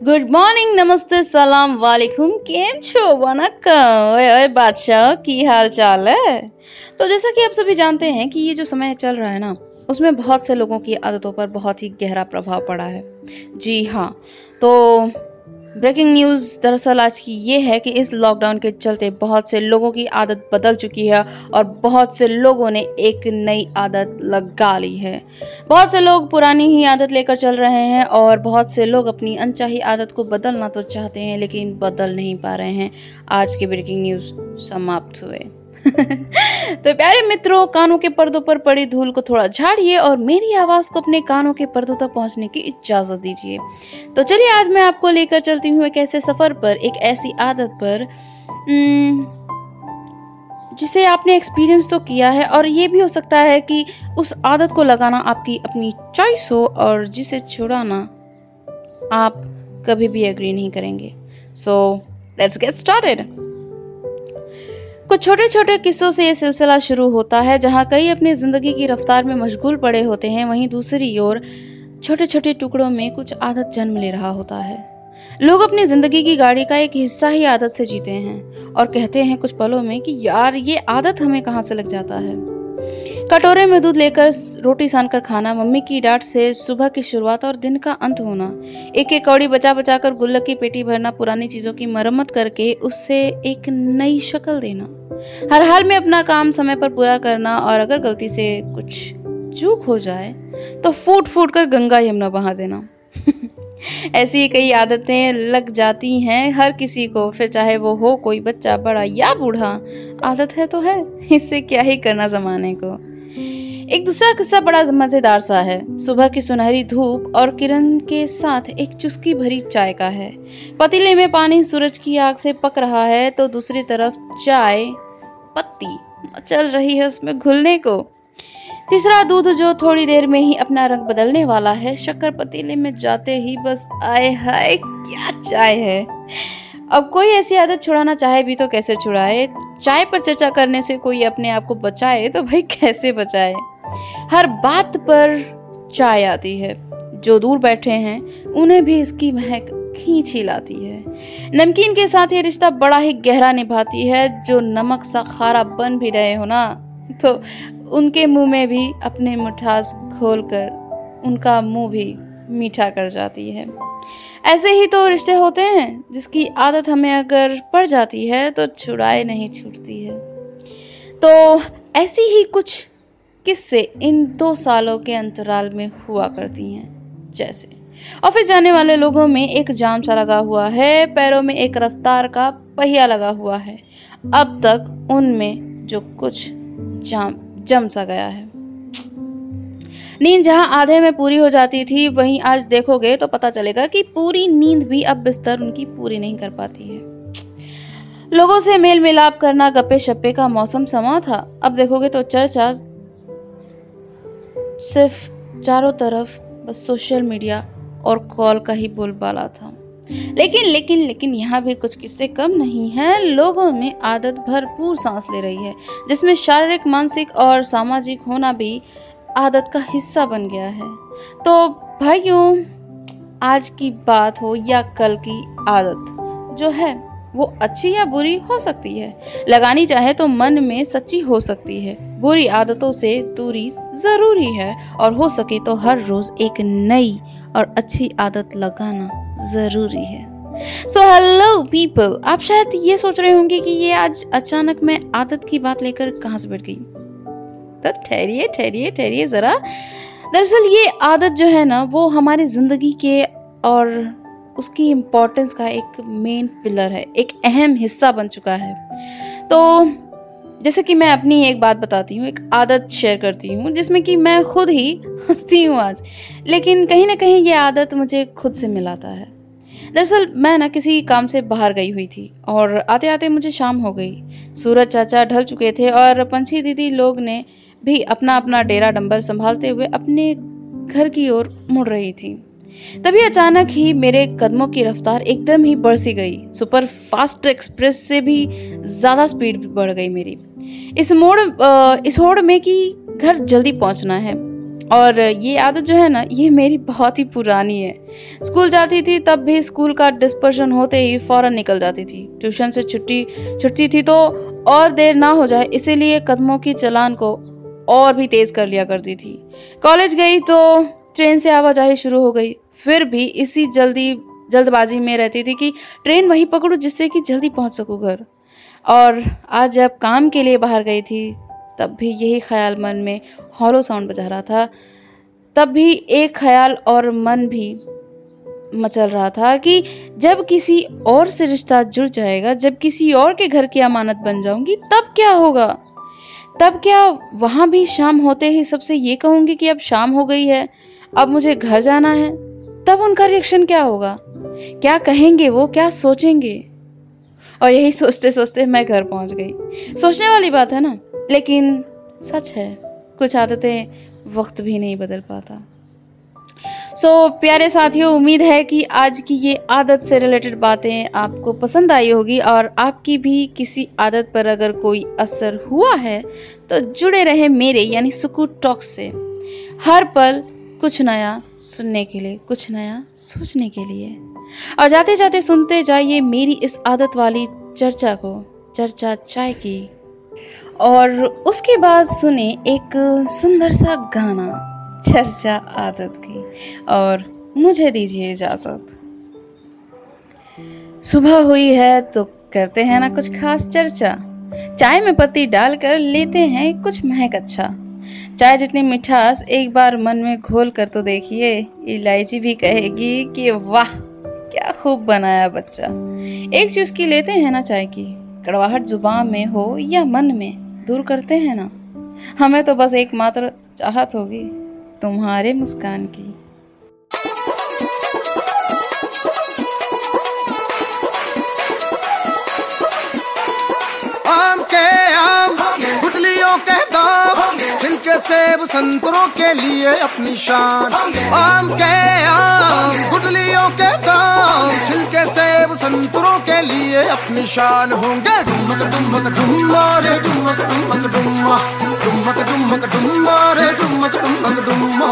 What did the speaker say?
Good morning નમસ્તે સલામ वालेकुम કેમ છો वनक्कम ओए ओए बादशाह की हाल चाल है तो जैसा कि आप सभी जानते हैं कि ये जो समय चल रहा है ना उसमें बहुत से लोगों की आदतों पर बहुत ही गहरा प्रभाव पड़ा है जी हाँ तो ब्रेकिंग न्यूज़ दरअसल आज की ये है कि इस लॉकडाउन के चलते बहुत से लोगों की आदत बदल चुकी है और बहुत से लोगों ने एक नई आदत लगा ली है। बहुत से लोग पुरानी ही आदत लेकर चल रहे हैं और बहुत से लोग अपनी अनचाही आदत को बदलना तो चाहते हैं, लेकिन बदल नहीं पा रहे हैं। आज के ब्रेकिंग न्यूज़ समाप्त हुए। तो प्यारे मित्रों, कानों के पर्दों पर पड़ी धूल को थोड़ा झाड़िए और मेरी आवाज़ को अपने कानों के पर्दों तक पहुँचने की इजाज़त दीजिए। तो चलिए, आज मैं आपको लेकर चलती हूँ एक ऐसे सफ़र पर, एक ऐसी आदत पर जिसे आपने एक्सपीरियंस तो किया है और ये भी हो सकता है कि उस आदत को लगाना आपकी अपनी चॉइस हो और जिसे छुड़ाना आप कभी भी एग्री नहीं करेंगे। सो लेट्स गेट स्टार्टेड कुछ छोटे छोटे किस्सों से ये सिलसिला शुरू होता है, जहाँ कई अपनी ज़िंदगी की रफ्तार में मशगूल पड़े होते हैं। वहीं दूसरी ओर छोटे छोटे टुकड़ों में कुछ आदत जन्म ले रहा होता है। लोग अपनी ज़िंदगी की गाड़ी का एक हिस्सा ही आदत से जीते हैं और कहते हैं कुछ पलों में कि यार, ये आदत हमें कहाँ से लग जाता है? कटोरे में दूध लेकर रोटी सान कर खाना, मम्मी की डांट से सुबह की शुरुआत और दिन का अंत होना एक एक कौड़ी बचा बचा कर गुल्लक की पेटी भरना, पुरानी चीज़ों की मरम्मत करके उससे एक नई शक्ल देना। हर हाल में अपना काम समय पर पूरा करना और अगर गलती से कुछ चूक हो जाए तो फूट फूट कर गंगा यमुना बहा देना। ऐसी कई आदतें लग जाती हैं हर किसी को, फिर चाहे वो हो कोई बच्चा बड़ा या बूढ़ा, आदत है तो है, इससे क्या ही करना जमाने को। एक दूसरा किस्सा बड़ा मज़ेदार सा है। सुबह की सुनहरी धूप और किरण के साथ एक चुस्की भरी चाय का है। पतीले में पानी सूरज की आग से पक रहा है तो दूसरी तरफ़ चाय पत्ती चल रही है उसमें घुलने को। तीसरा दूध जो थोड़ी देर में ही अपना रंग बदलने वाला है, शक्कर पतीले में जाते ही बस आए हाय, क्या चाय है? अब कोई ऐसी आदत छुड़ाना चाहे भी तो कैसे छुड़ाए? चाय पर चर्चा करने से कोई अपने आप को बचाए तो भाई कैसे बचाए? हर बात पर चाय आती है। जो दूर बैठे हैं, उन्हें भी इसकी महक खींच ही लाती है। नमकीन के साथ ये रिश्ता बड़ा ही गहरा निभाती है, जो नमक सा खारा बन भी रहे हो ना तो उनके मुँह में भी अपने मिठास खोल कर उनका मुँह भी मीठा कर जाती है। ऐसे ही तो रिश्ते होते हैं, जिसकी आदत हमें अगर पड़ जाती है तो छुड़ाए नहीं छूटती है। तो ऐसी ही कुछ किस्से इन दो सालों के अंतराल में हुआ करती हैं, जैसे। ऑफ़िस जाने वाले लोगों में एक जाम सा लगा हुआ है, पैरों में एक रफ्तार का पहिया लगा हुआ है। अब तक उनमें जो कुछ जाम, जम सा गया है। नींद जहाँ आधे में पूरी हो जाती थी, वहीं आज देखोगे तो पता चलेगा कि पूरी नींद भी अब बिस्तर उनकी पूरी नहीं कर पाती है। लोगों से मेल मिलाप करना गप्पे शप्पे का मौसम समा था। अब देखोगे तो चर्चा सिर्फ़ चारों तरफ़ बस सोशल मीडिया और कॉल का ही बोलबाला था। लेकिन लेकिन लेकिन यहाँ भी कुछ किस्से कम नहीं है। लोगों में आदत भरपूर सांस ले रही है, जिसमें शारीरिक, मानसिक और सामाजिक होना भी आदत का हिस्सा बन गया है। तो भाइयों, आज की बात हो या कल की आदत, जो है, वो अच्छी या बुरी हो सकती है। लगानी चाहे तो मन में सच्ची हो सकती है। बुरी आदतों से दूरी ज़रूरी है और हो सके तो हर रोज एक नई और अच्छी आदत लगाना ज़रूरी है। सो हेलो पीपल आप शायद ये सोच रहे होंगे कि ये आज अचानक मैं आदत की बात लेकर कहाँ से बैठ गई? तो ठहरिए ठहरिए ठहरिए जरा। दरअसल ये आदत जो है ना, वो हमारी ज़िंदगी के और उसकी इम्पोर्टेंस का एक मेन पिलर है, एक अहम हिस्सा बन चुका है। तो जैसे कि मैं अपनी एक बात बताती हूँ, एक आदत शेयर करती हूँ, जिसमें कि मैं खुद ही हंसती हूँ आज। लेकिन कहीं ना कहीं ये आदत मुझे खुद से मिलाता है। दरअसल मैं ना किसी काम से बाहर गई हुई थी और आते आते मुझे शाम हो गई। सूरज चाचा ढल चुके थे और पंछी दीदी लोग ने भी अपना अपना डेरा डंबर संभालते हुए अपने घर की ओर मुड़ रही थी। तभी अचानक ही मेरे कदमों की रफ्तार एकदम ही बढ़ सी गई। सुपर फास्ट एक्सप्रेस से भी ज़्यादा स्पीड बढ़ गई मेरी। इस मोड़ इस होड़ में कि घर जल्दी पहुँचना है। और ये आदत जो है ना, ये मेरी बहुत ही पुरानी है। स्कूल जाती थी, तब भी स्कूल का डिस्पर्शन होते ही फ़ौरन निकल जाती थी। ट्यूशन से छुट्टी छुट्टी थी तो और देर ना हो जाए, इसीलिए कदमों की चलान को और भी तेज कर लिया करती थी। कॉलेज गई तो ट्रेन से आवाजाही शुरू हो गई। फिर भी इसी जल्दी, जल्दबाजी में रहती थी कि ट्रेन वही पकड़ू जिससे कि जल्दी पहुँच सकूँ घर। और आज जब काम के लिए बाहर गई थी, तब भी यही ख्याल मन में हॉलो साउंड बजा रहा था। तब भी एक ख्याल और मन भी मचल रहा था कि जब किसी और से रिश्ता जुड़ जाएगा, जब किसी और के घर की अमानत बन जाऊँगी, तब क्या होगा? तब क्या वहाँ भी शाम होते ही सबसे ये कहूँगी कि अब शाम हो गई है, अब मुझे घर जाना है? तब उनका रिएक्शन क्या होगा? क्या कहेंगे वो? क्या सोचेंगे? और यही सोचते सोचते मैं घर पहुँच गई। सोचने वाली बात है ना? लेकिन सच है कुछ आदतें वक्त भी नहीं बदल पाता। सो so, प्यारे साथियों उम्मीद है कि आज की ये आदत से रिलेटेड बातें आपको पसंद आई होगी और आपकी भी किसी आदत पर अगर कोई असर हुआ है तो जुड़े रहे मेरे यानी सुकून टॉक से। हर पल कुछ नया सुनने के लिए, कुछ नया सोचने के लिए। और जाते जाते सुनते जाइए मेरी इस आदत वाली चर्चा को, चर्चा चाय की। और उसके बाद सुने एक सुंदर सा गाना, चर्चा आदत की। और मुझे दीजिए इजाज़त। सुबह हुई है तो करते हैं ना कुछ खास चर्चा। चाय में पत्ती डालकर लेते हैं कुछ महक अच्छा। चाय जितनी मिठास एक बार मन में घोल कर तो देखिए, इलायची भी कहेगी कि वाह, क्या खूब बनाया बच्चा। एक चीज़ की लेते हैं ना चाय की, कड़वाहट ज़ुबान में हो या मन में, दूर करते हैं ना। हमें तो बस एकमात्र चाहत होगी, तुम्हारे मुस्कान की। सेब संतरों के लिए अपनी शान। आम के आम गुटलियों के दाम। छिलके सेब संतरों के लिए अपनी शान होंगे। डुमक डुमक, डुम्मा रे, डुमक डुमक, डुम्मा। डुमक डुमक, डुम्मा रे, डुमक डुमक, डुम्मा।